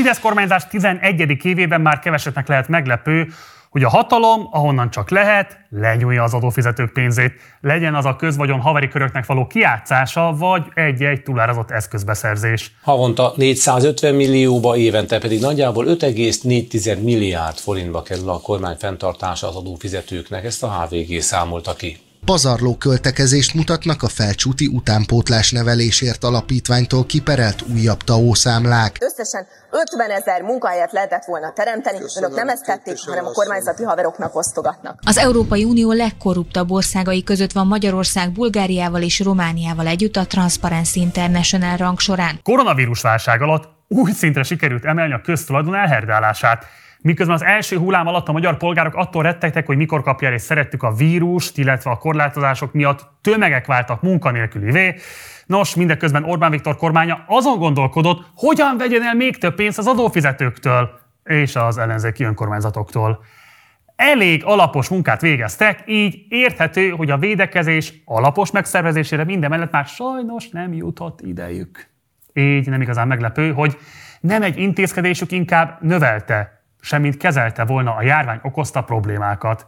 Fidesz kormányzás 11. évében már kevesetnek lehet meglepő, hogy a hatalom, ahonnan csak lehet, lenyúlja az adófizetők pénzét, legyen az a közvagyon haveri köröknek való kiátszása, vagy egy-egy túlárazott eszközbeszerzés. Havonta 450 millióba, évente pedig nagyjából 5,4 milliárd forintba kerül a kormány fenntartása az adófizetőknek, ezt a HVG számolta ki pazarló költekezést mutatnak a felcsúti utánpótlás nevelésért alapítványtól kiperelt újabb TAO számlák. Összesen 50 ezer munkahelyet lehetett volna teremteni, Köszönöm, önök nem ezt tették, hanem a kormányzati haveroknak osztogatnak. Az Európai Unió legkorruptabb országai között van Magyarország Bulgáriával és Romániával együtt a Transparency International rang során. Koronavírus válság alatt új szintre sikerült emelni a köztulajdon elherdálását. Miközben az első hullám alatt a magyar polgárok attól rettegtek, hogy mikor kapja el és szerettük a vírust, illetve a korlátozások miatt tömegek váltak munkanélkülivé. Nos, mindeközben Orbán Viktor kormánya azon gondolkodott, hogyan vegyen el még több pénzt az adófizetőktől és az ellenzéki önkormányzatoktól. Elég alapos munkát végeztek, így érthető, hogy a védekezés alapos megszervezésére mindemellett már sajnos nem jutott idejük. Így nem igazán meglepő, hogy nem egy intézkedésük inkább növelte semmint kezelte volna a járvány okozta problémákat.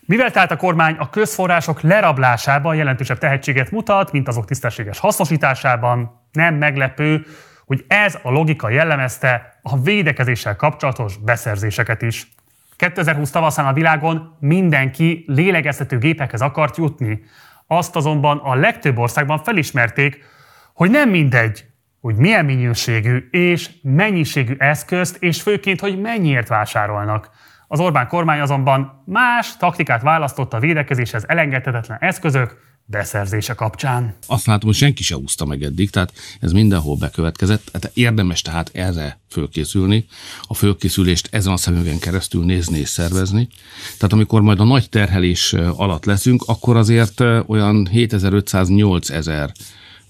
Mivel tehát a kormány a közforrások lerablásában jelentősebb tehetséget mutat, mint azok tisztességes hasznosításában, nem meglepő, hogy ez a logika jellemezte a védekezéssel kapcsolatos beszerzéseket is. 2020 tavaszán a világon mindenki lélegeztető gépekhez akart jutni. Azt azonban a legtöbb országban felismerték, hogy nem mindegy, hogy milyen minőségű és mennyiségű eszközt, és főként, hogy mennyiért vásárolnak. Az Orbán kormány azonban más taktikát választott a védekezéshez elengedhetetlen eszközök beszerzése kapcsán. Azt látom, hogy senki se úszta meg eddig, tehát ez mindenhol bekövetkezett. Hát érdemes tehát erre fölkészülni, a fölkészülést ezen a szemüvegen keresztül nézni és szervezni. Tehát amikor majd a nagy terhelés alatt leszünk, akkor azért olyan 7500-8000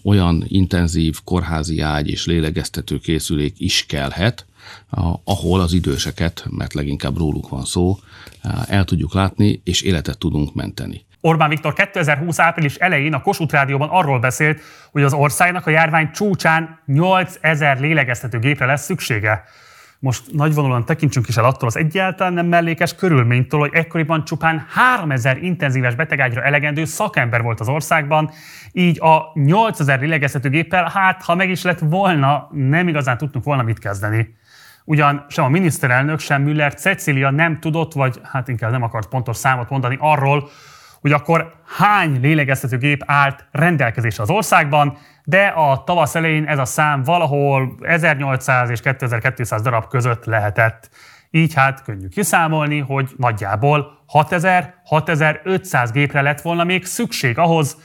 olyan intenzív kórházi ágy és lélegeztető készülék is kellhet, ahol az időseket, mert leginkább róluk van szó, el tudjuk látni, és életet tudunk menteni. Orbán Viktor 2020 április elején a Kossuth Rádióban arról beszélt, hogy az országnak a járvány csúcsán 8000 lélegeztető gépre lesz szüksége. Most nagyvonalúan tekintsünk is el attól az egyáltalán nem mellékes körülménytől, hogy ekkoriban csupán 3000 intenzíves betegágyra elegendő szakember volt az országban, így a 8000 lélegeztetőgéppel, hát ha meg is lett volna, nem igazán tudtunk volna mit kezdeni. Ugyan sem a miniszterelnök, sem Müller Cecília nem tudott, vagy hát inkább nem akart pontos számot mondani arról, hogy akkor hány lélegeztetőgép állt rendelkezésre az országban, de a tavasz elején ez a szám valahol 1800 és 2200 darab között lehetett. Így hát könnyű kiszámolni, hogy nagyjából 6000-6500 gépre lett volna még szükség ahhoz,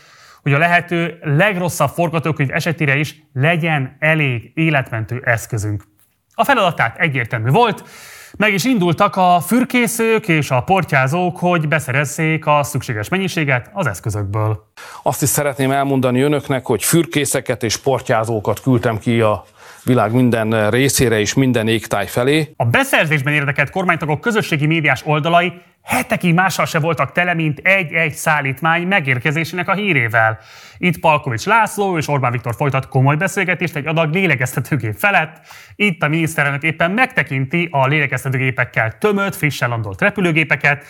hogy a lehető legrosszabb forgatókönyv esetére is legyen elég életmentő eszközünk. A feladat tehát egyértelmű volt, meg is indultak a fürkészők és a portyázók, hogy beszerezzék a szükséges mennyiséget az eszközökből. Azt is szeretném elmondani önöknek, hogy fürkészeket és portyázókat küldtem ki a világ minden részére és minden égtáj felé. A beszerzésben érdekelt kormánytagok közösségi médiás oldalai hetekig mással se voltak tele, mint egy-egy szállítmány megérkezésének a hírével. Itt Palkovics László és Orbán Viktor folytat komoly beszélgetést egy adag lélegeztetőgép felett. Itt a miniszterelnök éppen megtekinti a lélegeztetőgépekkel tömött, frissen landolt repülőgépeket,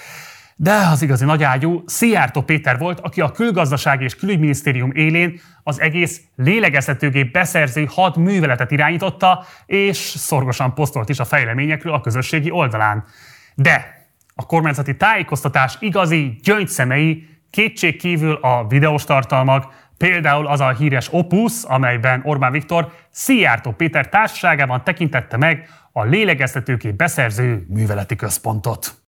de az igazi nagyágyú Szijjártó Péter volt, aki a külgazdasági és külügyminisztérium élén az egész lélegeztetőgép beszerző hat műveletet irányította, és szorgosan posztolt is a fejleményekről a közösségi oldalán. De a kormányzati tájékoztatás igazi gyöngyszemei kétség kívül a videós tartalmak, például az a híres Opus, amelyben Orbán Viktor Szijjártó Péter társaságában tekintette meg a lélegeztetőkép beszerző műveleti központot.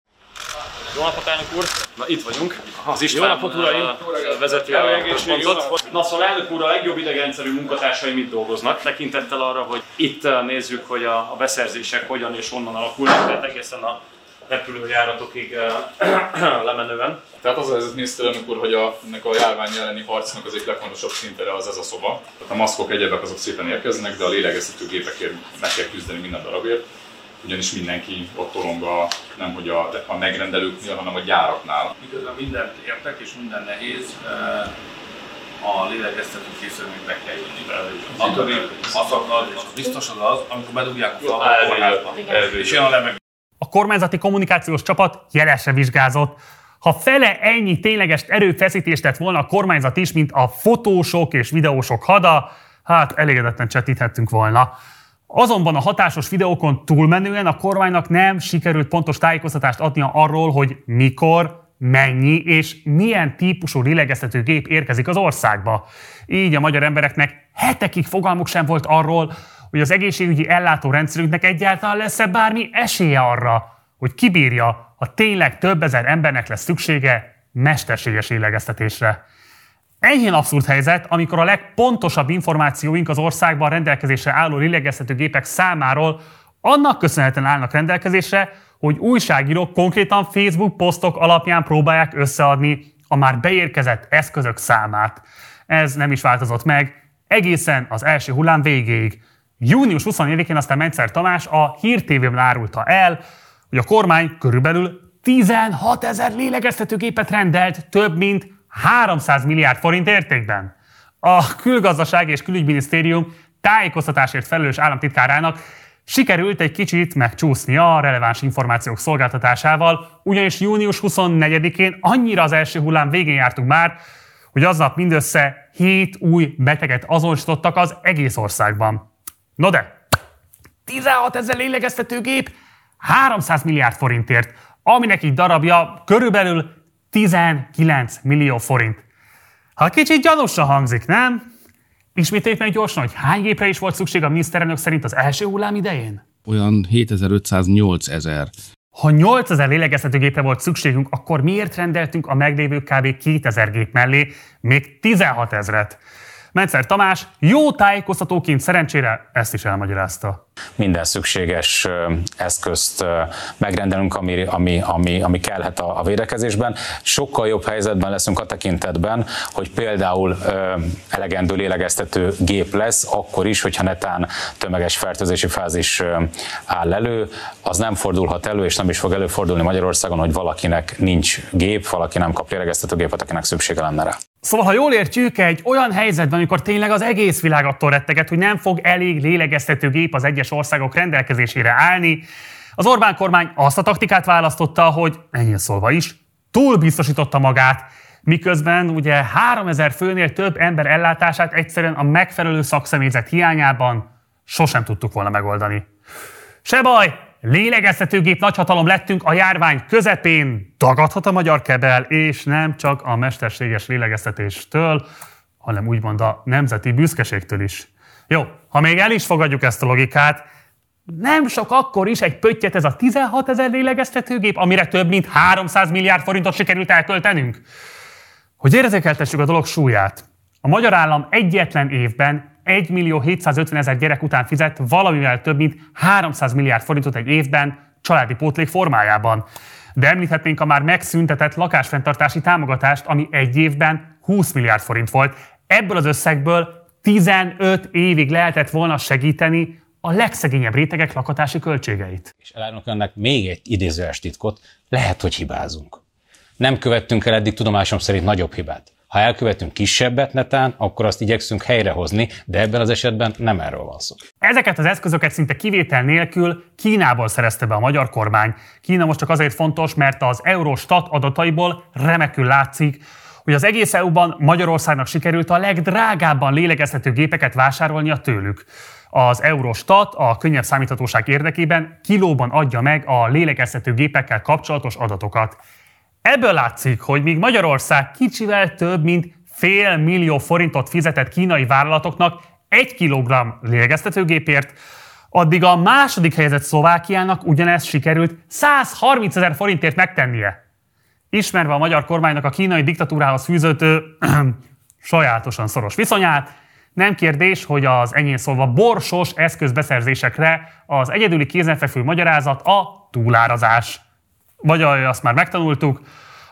Jó napot, elnök úr! Na, itt vagyunk. Az István jó napot, uraim! vezeti a központot. Na szóval, elnök úr, a legjobb idegrendszerű munkatársai mit dolgoznak? Tekintettel arra, hogy itt nézzük, hogy a beszerzések hogyan és honnan alakulnak, tehát egészen a repülőjáratokig lemenően. Tehát az a helyzet, miniszterelnök úr, hogy a, ennek a járvány elleni harcnak az egyik legfontosabb szintere az ez a szoba. Tehát a maszkok, egyebek azok szépen érkeznek, de a lélegeztető gépekért meg kell küzdeni minden darabért ugyanis mindenki ott tolonga nem hogy a, a megrendelőknél, hanem a gyáraknál. Miközben mindent értek és minden nehéz, a lélegeztető készülményt be kell jönni be. A többi maszaknad, és az biztos az az, amikor bedugják a falba a kórházba. És jön a lemeg. A kormányzati kommunikációs csapat jelesre vizsgázott. Ha fele ennyi tényleges erőfeszítést tett volna a kormányzat is, mint a fotósok és videósok hada, hát elégedetten csetíthettünk volna. Azonban a hatásos videókon túlmenően a kormánynak nem sikerült pontos tájékoztatást adnia arról, hogy mikor, mennyi és milyen típusú lélegeztető gép érkezik az országba. Így a magyar embereknek hetekig fogalmuk sem volt arról, hogy az egészségügyi ellátórendszerünknek egyáltalán lesz-e bármi esélye arra, hogy kibírja, ha tényleg több ezer embernek lesz szüksége mesterséges lélegeztetésre. Enyhén abszurd helyzet, amikor a legpontosabb információink az országban rendelkezésre álló lélegeztető gépek számáról annak köszönhetően állnak rendelkezésre, hogy újságírók konkrétan Facebook posztok alapján próbálják összeadni a már beérkezett eszközök számát. Ez nem is változott meg egészen az első hullám végéig. Június 24-én aztán Mencer Tamás a Hír TV-ben árulta el, hogy a kormány körülbelül 16 ezer lélegeztetőgépet rendelt több mint 300 milliárd forint értékben. A külgazdaság és külügyminisztérium tájékoztatásért felelős államtitkárának sikerült egy kicsit megcsúsznia a releváns információk szolgáltatásával, ugyanis június 24-én annyira az első hullám végén jártunk már, hogy aznap mindössze 7 új beteget azonosítottak az egész országban. No de, 16 ezer lélegeztetőgép 300 milliárd forintért, aminek így darabja körülbelül 19 millió forint. Ha kicsit gyanúsan hangzik, nem? Ismételjük meg gyorsan, hogy hány gépre is volt szükség a miniszterelnök szerint az első hullám idején? Olyan 7500-8000 ezer. Ha 8000 lélegeztetőgépre volt szükségünk, akkor miért rendeltünk a meglévő kb. 2000 gép mellé még 16 ezret? Mencer Tamás jó tájékoztatóként szerencsére ezt is elmagyarázta. Minden szükséges eszközt megrendelünk, ami, ami, ami, ami kellhet a, a védekezésben. Sokkal jobb helyzetben leszünk a tekintetben, hogy például elegendő lélegeztető gép lesz, akkor is, hogyha netán tömeges fertőzési fázis áll elő, az nem fordulhat elő, és nem is fog előfordulni Magyarországon, hogy valakinek nincs gép, valaki nem kap lélegeztető gépet, akinek szüksége lenne rá. Szóval, ha jól értjük, egy olyan helyzetben, amikor tényleg az egész világ attól retteget, hogy nem fog elég lélegeztető gép az egyes országok rendelkezésére állni, az Orbán kormány azt a taktikát választotta, hogy ennyi szólva is, túl biztosította magát, miközben ugye 3000 főnél több ember ellátását egyszerűen a megfelelő szakszemélyzet hiányában sosem tudtuk volna megoldani. Se baj, lélegeztetőgép nagyhatalom lettünk a járvány közepén, dagadhat a magyar kebel, és nem csak a mesterséges lélegeztetéstől, hanem úgymond a nemzeti büszkeségtől is. Jó, ha még el is fogadjuk ezt a logikát, nem sok akkor is egy pöttyet ez a 16 ezer lélegeztetőgép, amire több mint 300 milliárd forintot sikerült elköltenünk. Hogy érzékeltessük a dolog súlyát, a magyar állam egyetlen évben 1 millió 750 ezer gyerek után fizet valamivel több mint 300 milliárd forintot egy évben családi pótlék formájában. De említhetnénk a már megszüntetett lakásfenntartási támogatást, ami egy évben 20 milliárd forint volt. Ebből az összegből 15 évig lehetett volna segíteni a legszegényebb rétegek lakatási költségeit. És elárulok önnek még egy idézőes titkot, lehet, hogy hibázunk. Nem követtünk el eddig tudomásom szerint nagyobb hibát. Ha elkövetünk kisebbet netán, akkor azt igyekszünk helyrehozni, de ebben az esetben nem erről van szó. Ezeket az eszközöket szinte kivétel nélkül Kínából szerezte be a magyar kormány. Kína most csak azért fontos, mert az Eurostat adataiból remekül látszik, hogy az egész EU-ban Magyarországnak sikerült a legdrágábban lélegeztető gépeket vásárolnia tőlük. Az Eurostat a könnyebb számíthatóság érdekében kilóban adja meg a lélegeztető gépekkel kapcsolatos adatokat. Ebből látszik, hogy míg Magyarország kicsivel több, mint fél millió forintot fizetett kínai vállalatoknak egy kilogramm lélegeztetőgépért, addig a második helyezett Szlovákiának ugyanezt sikerült 130 ezer forintért megtennie. Ismerve a magyar kormánynak a kínai diktatúrához fűződő sajátosan szoros viszonyát, nem kérdés, hogy az enyém szólva borsos eszközbeszerzésekre az egyedüli kézenfekvő magyarázat a túlárazás vagy azt már megtanultuk,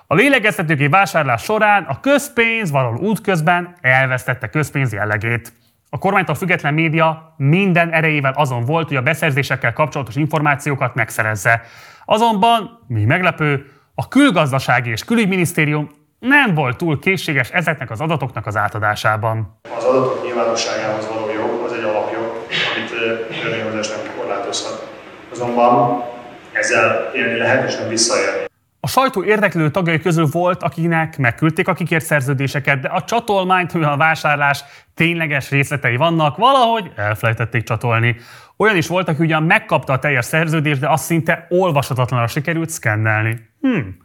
a lélegeztetőgép vásárlás során a közpénz valahol útközben elvesztette közpénz jellegét. A kormánytól független média minden erejével azon volt, hogy a beszerzésekkel kapcsolatos információkat megszerezze. Azonban, mi meglepő, a külgazdasági és külügyminisztérium nem volt túl készséges ezeknek az adatoknak az átadásában. Az adatok nyilvánosságához való jog az egy alapjog, amit törvényhozás nem korlátozhat. Azonban ezzel élni lehet és nem visszaél. A sajtó érdeklődő tagjai közül volt, akinek megküldték a kikért szerződéseket, de a csatolmányt, mivel a vásárlás tényleges részletei vannak, valahogy elfelejtették csatolni. Olyan is volt, aki ugyan megkapta a teljes szerződést, de azt szinte olvashatatlanra sikerült szkennelni. Hmm.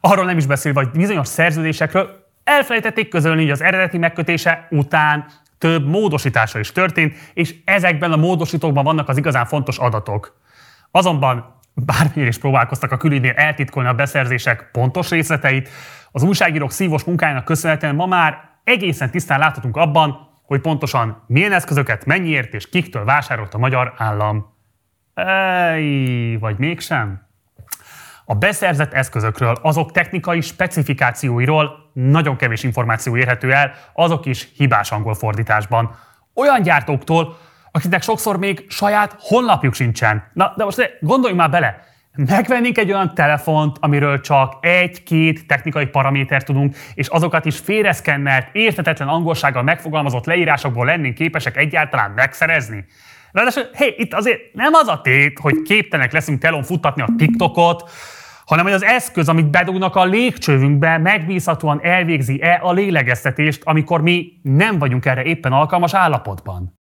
Arról nem is beszélve, hogy bizonyos szerződésekről elfelejtették közölni, hogy az eredeti megkötése után több módosítása is történt, és ezekben a módosítókban vannak az igazán fontos adatok. Azonban bármilyen is próbálkoztak a külügynél eltitkolni a beszerzések pontos részleteit, az újságírók szívos munkájának köszönhetően ma már egészen tisztán láthatunk abban, hogy pontosan milyen eszközöket, mennyiért és kiktől vásárolt a magyar állam. Ej, vagy mégsem? A beszerzett eszközökről, azok technikai specifikációiról nagyon kevés információ érhető el, azok is hibás angol fordításban. Olyan gyártóktól, akiknek sokszor még saját honlapjuk sincsen. Na, de most gondoljunk már bele, megvennénk egy olyan telefont, amiről csak egy-két technikai paraméter tudunk, és azokat is félreszkennelt, értetetlen angolsággal megfogalmazott leírásokból lennénk képesek egyáltalán megszerezni. Ráadásul, hé, itt azért nem az a tét, hogy képtelenek leszünk telon futtatni a TikTokot, hanem hogy az eszköz, amit bedugnak a légcsövünkbe, megbízhatóan elvégzi-e a lélegeztetést, amikor mi nem vagyunk erre éppen alkalmas állapotban.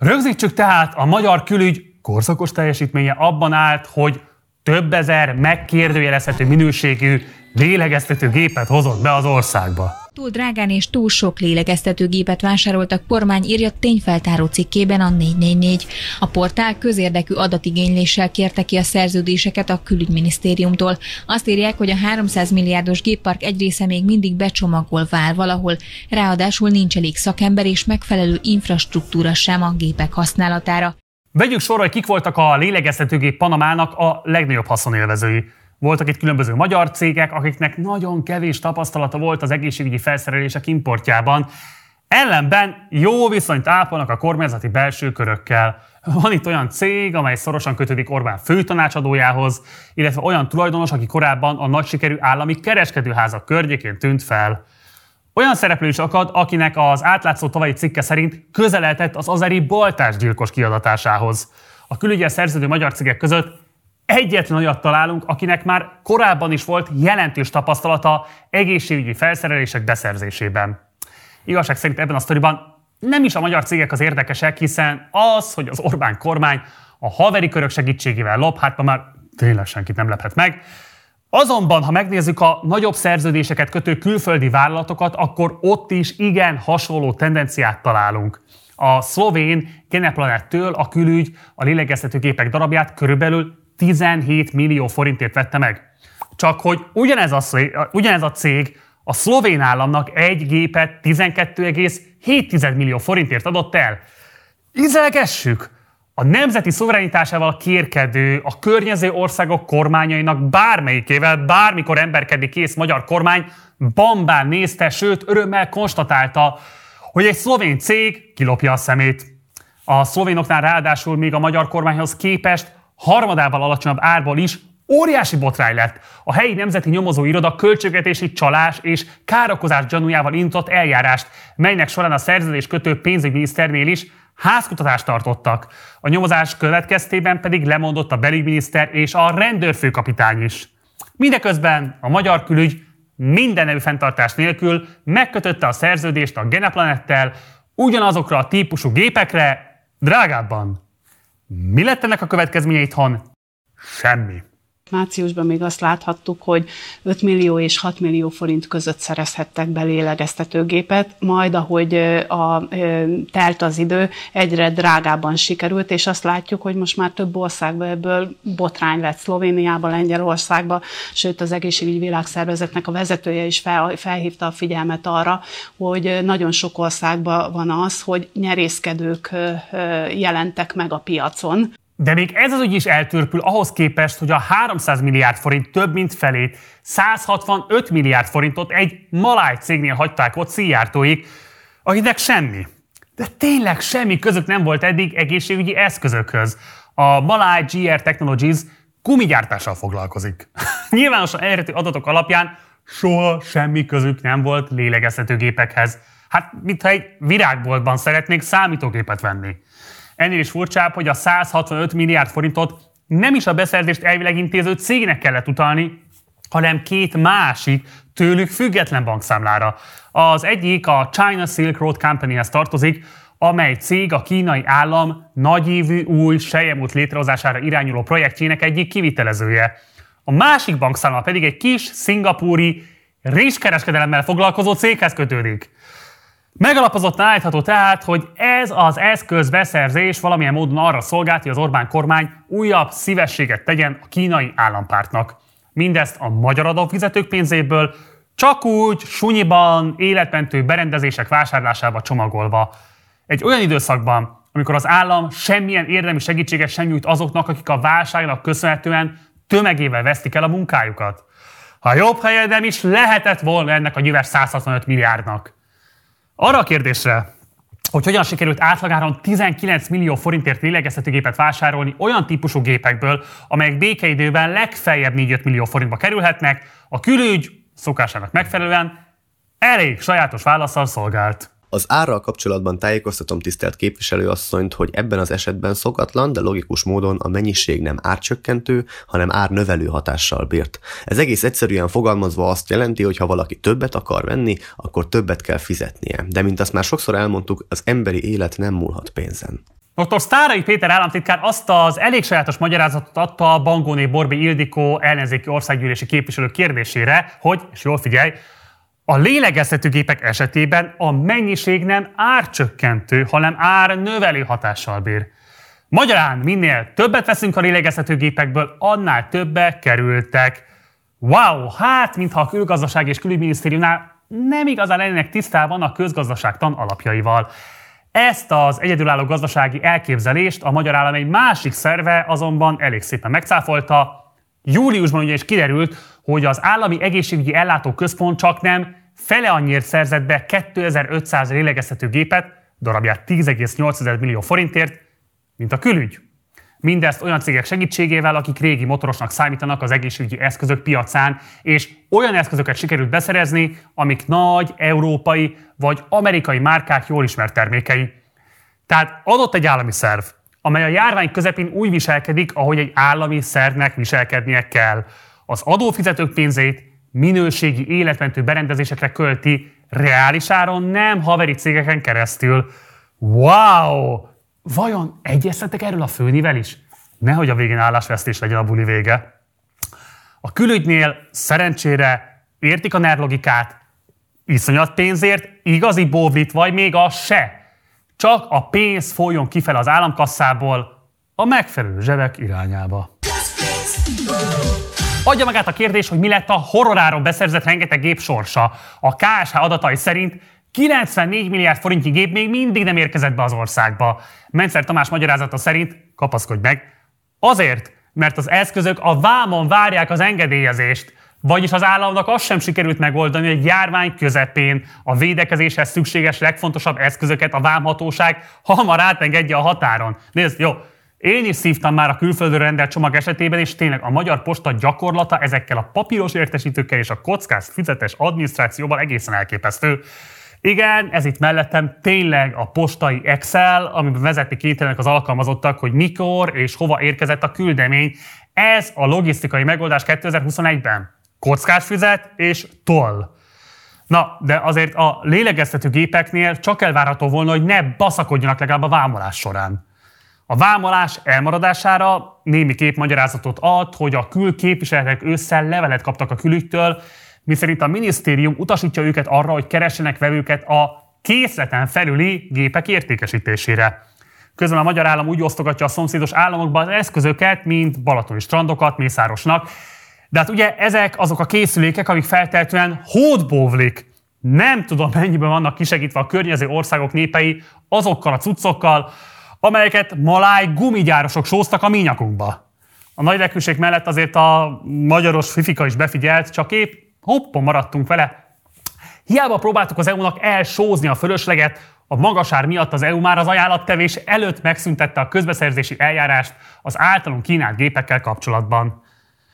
Rögzítsük tehát, a magyar külügy korszakos teljesítménye abban állt, hogy több ezer megkérdőjelezhető minőségű lélegeztető gépet hozott be az országba. Túl drágán és túl sok lélegeztetőgépet vásároltak kormány írja tényfeltáró cikkében a 444. A portál közérdekű adatigényléssel kérte ki a szerződéseket a külügyminisztériumtól. Azt írják, hogy a 300 milliárdos géppark egy része még mindig becsomagolva áll valahol, ráadásul nincs elég szakember és megfelelő infrastruktúra sem a gépek használatára. Vegyük sorra, hogy kik voltak a lélegeztetőgép Panamának a legnagyobb haszonélvezői. Voltak itt különböző magyar cégek, akiknek nagyon kevés tapasztalata volt az egészségügyi felszerelések importjában. Ellenben jó viszonyt ápolnak a kormányzati belső körökkel. Van itt olyan cég, amely szorosan kötődik Orbán főtanácsadójához, illetve olyan tulajdonos, aki korábban a nagy sikerű állami kereskedőházak környékén tűnt fel. Olyan szereplő is akad, akinek az átlátszó tavalyi cikke szerint közeledett az azeri boltásgyilkos kiadatásához. A külügyes szerződő magyar cégek között egyetlen olyat találunk, akinek már korábban is volt jelentős tapasztalata egészségügyi felszerelések beszerzésében. Igazság szerint ebben a sztoriban nem is a magyar cégek az érdekesek, hiszen az, hogy az Orbán kormány a haveri körök segítségével lop, hát ma már tényleg senkit nem lephet meg. Azonban, ha megnézzük a nagyobb szerződéseket kötő külföldi vállalatokat, akkor ott is igen hasonló tendenciát találunk. A szlovén Geneplanettől a külügy a lélegeztetőgépek darabját körülbelül 17 millió forintért vette meg. Csak hogy ugyanez a, ugyanez a cég a szlovén államnak egy gépet 12,7 millió forintért adott el. Izelgessük! A nemzeti szuverenitásával kérkedő, a környező országok kormányainak bármelyikével bármikor emberkedik kész magyar kormány bambán nézte, sőt örömmel konstatálta, hogy egy szlovén cég kilopja a szemét. A szlovénoknál ráadásul még a magyar kormányhoz képest harmadával alacsonyabb árból is óriási botrány lett. A helyi nemzeti nyomozó iroda költségvetési csalás és károkozás gyanújával indított eljárást, melynek során a szerződés kötő pénzügyminiszternél is házkutatást tartottak. A nyomozás következtében pedig lemondott a belügyminiszter és a rendőrfőkapitány is. Mindeközben a magyar külügy minden nevű fenntartás nélkül megkötötte a szerződést a Geneplanettel ugyanazokra a típusú gépekre, drágábban. Mi lett ennek a következménye itthon? Semmi. Márciusban még azt láthattuk, hogy 5 millió és 6 millió forint között szerezhettek be lélegeztetőgépet, majd ahogy a, telt az idő, egyre drágában sikerült, és azt látjuk, hogy most már több országban ebből botrány lett, Szlovéniába, Lengyelországba, sőt az egészségügyi világszervezetnek a vezetője is fel, felhívta a figyelmet arra, hogy nagyon sok országban van az, hogy nyerészkedők jelentek meg a piacon, de még ez az ügy is eltörpül ahhoz képest, hogy a 300 milliárd forint több mint felét, 165 milliárd forintot egy maláj cégnél hagyták ott szíjártóik, akinek semmi. De tényleg semmi között nem volt eddig egészségügyi eszközökhöz. A Malay GR Technologies gumigyártással foglalkozik. Nyilvánosan elérhető adatok alapján soha semmi közük nem volt lélegeztetőgépekhez. Hát, mintha egy virágboltban szeretnék számítógépet venni. Ennél is furcsább, hogy a 165 milliárd forintot nem is a beszerzést elvileg intéző cégnek kellett utalni, hanem két másik, tőlük független bankszámlára. Az egyik a China Silk Road Companyhez tartozik, amely cég a kínai állam nagyévű új sejemút létrehozására irányuló projektjének egyik kivitelezője. A másik bankszámla pedig egy kis szingapúri rizskereskedelemmel foglalkozó céghez kötődik. Megalapozottan állítható tehát, hogy ez az eszközbeszerzés valamilyen módon arra szolgált, hogy az Orbán kormány újabb szívességet tegyen a kínai állampártnak. Mindezt a magyar adófizetők pénzéből, csak úgy, sunyiban, életmentő berendezések vásárlásába csomagolva. Egy olyan időszakban, amikor az állam semmilyen érdemi segítséget sem nyújt azoknak, akik a válságnak köszönhetően tömegével vesztik el a munkájukat. Ha jobb helyedem is lehetett volna ennek a nyilvás 165 milliárdnak. Arra a kérdésre, hogy hogyan sikerült átlagáron 19 millió forintért lélegeztetőgépet vásárolni olyan típusú gépekből, amelyek békeidőben legfeljebb 4-5 millió forintba kerülhetnek, a külügy szokásának megfelelően elég sajátos válaszsal szolgált. Az árral kapcsolatban tájékoztatom tisztelt képviselőasszonyt, hogy ebben az esetben szokatlan, de logikus módon a mennyiség nem árcsökkentő, hanem árnövelő hatással bírt. Ez egész egyszerűen fogalmazva azt jelenti, hogy ha valaki többet akar venni, akkor többet kell fizetnie. De mint azt már sokszor elmondtuk, az emberi élet nem múlhat pénzen. Dr. Sztárai Péter államtitkár azt az elég sajátos magyarázatot adta Bangóné Borbi Ildikó ellenzéki országgyűlési képviselő kérdésére, hogy, és jól figyelj, a lélegeztetőgépek esetében a mennyiség nem árcsökkentő, hanem ár növelő hatással bír. Magyarán minél többet veszünk a lélegeztetőgépekből, annál többe kerültek. Wow, hát mintha a külgazdaság és külügyminisztériumnál nem igazán lennének tisztában a közgazdaságtan alapjaival. Ezt az egyedülálló gazdasági elképzelést a magyar állam egy másik szerve azonban elég szépen megcáfolta. Júliusban is kiderült, hogy az állami egészségügyi ellátó központ csak nem fele annyiért szerzett be 2500 lélegeztető gépet, darabját 10,8 millió forintért, mint a külügy. Mindezt olyan cégek segítségével, akik régi motorosnak számítanak az egészségügyi eszközök piacán, és olyan eszközöket sikerült beszerezni, amik nagy európai vagy amerikai márkák jól ismert termékei. Tehát adott egy állami szerv, amely a járvány közepén úgy viselkedik, ahogy egy állami szervnek viselkednie kell. Az adófizetők pénzét minőségi, életmentő berendezésekre költi reális áron, nem haveri cégeken keresztül. Wow! Vajon egyeztetek erről a főnivel is? Nehogy a végén állásvesztés legyen a buli vége. A külügynél szerencsére értik a NER logikát, iszonyat pénzért, igazi bóvlit, vagy még az se. Csak a pénz folyjon kifele az államkasszából a megfelelő zsebek irányába. Adja magát a kérdés, hogy mi lett a horroráron beszerzett rengeteg gép sorsa. A KSH adatai szerint 94 milliárd forintnyi gép még mindig nem érkezett be az országba. Mencer Tamás magyarázata szerint, kapaszkodj meg, azért, mert az eszközök a vámon várják az engedélyezést. Vagyis az államnak azt sem sikerült megoldani, hogy járvány közepén a védekezéshez szükséges legfontosabb eszközöket a vámhatóság hamar átengedje a határon. Nézd, jó, én is szívtam már a külföldről rendelt csomag esetében, és tényleg a magyar posta gyakorlata ezekkel a papíros értesítőkkel és a kockás fizetes adminisztrációval egészen elképesztő. Igen, ez itt mellettem tényleg a postai Excel, amiben vezetni kénytelenek az alkalmazottak, hogy mikor és hova érkezett a küldemény. Ez a logisztikai megoldás 2021-ben. Kockás fizet és toll. Na, de azért a lélegeztető gépeknél csak elvárható volna, hogy ne baszakodjanak legalább a vámolás során. A vámolás elmaradására némi kép magyarázatot ad, hogy a külképviseletek ősszel levelet kaptak a külügytől, miszerint a minisztérium utasítja őket arra, hogy keressenek vevőket a készleten felüli gépek értékesítésére. Közben a magyar állam úgy osztogatja a szomszédos államokba az eszközöket, mint balatoni strandokat Mészárosnak. De hát ugye ezek azok a készülékek, amik felteltően hódbóvlik. Nem tudom, mennyiben vannak kisegítve a környező országok népei azokkal a cuccokkal, amelyeket maláj gumigyárosok sóztak a mi nyakunkba. A nagy lekülség mellett azért a magyaros fifika is befigyelt, csak épp hoppon maradtunk vele. Hiába próbáltuk az EU-nak elsózni a fölösleget, a magasár miatt az EU már az ajánlattevés előtt megszüntette a közbeszerzési eljárást az általunk kínált gépekkel kapcsolatban.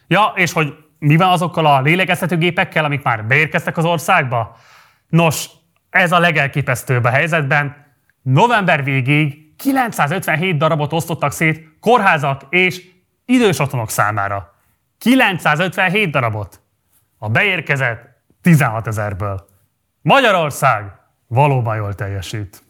Ja, és hogy mi van azokkal a lélegeztetőgépekkel, amik már beérkeztek az országba? Nos, ez a legelképesztőbb a helyzetben. November végéig 957 darabot osztottak szét kórházak és idős otthonok számára. 957 darabot. A beérkezett 16 ezerből. Magyarország valóban jól teljesít.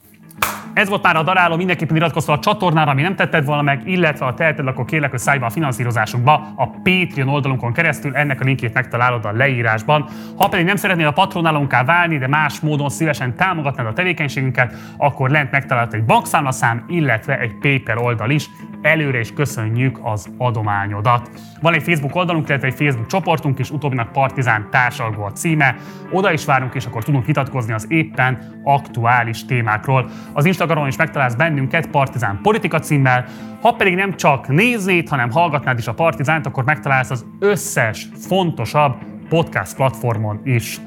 Ez volt már a daráló, mindenképpen iratkozz a csatornára, ami nem tetted volna meg, illetve ha teheted, akkor kérlek, hogy szállj be a finanszírozásunkba a Patreon oldalunkon keresztül, ennek a linkjét megtalálod a leírásban. Ha pedig nem szeretnél a patronálónká válni, de más módon szívesen támogatnád a tevékenységünket, akkor lent megtalálod egy bankszámlaszám, illetve egy PayPal oldal is. Előre is köszönjük az adományodat. Van egy Facebook oldalunk, illetve egy Facebook csoportunk is, utóbbinak Partizán társalgó a címe. Oda is várunk, és akkor tudunk vitatkozni az éppen aktuális témákról. Az Instagramon is megtalálsz bennünket Partizán Politika címmel. Ha pedig nem csak néznéd, hanem hallgatnád is a Partizánt, akkor megtalálsz az összes fontosabb podcast platformon is.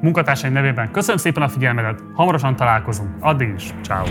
Munkatársaim nevében köszönöm szépen a figyelmedet, hamarosan találkozunk, addig is, ciao.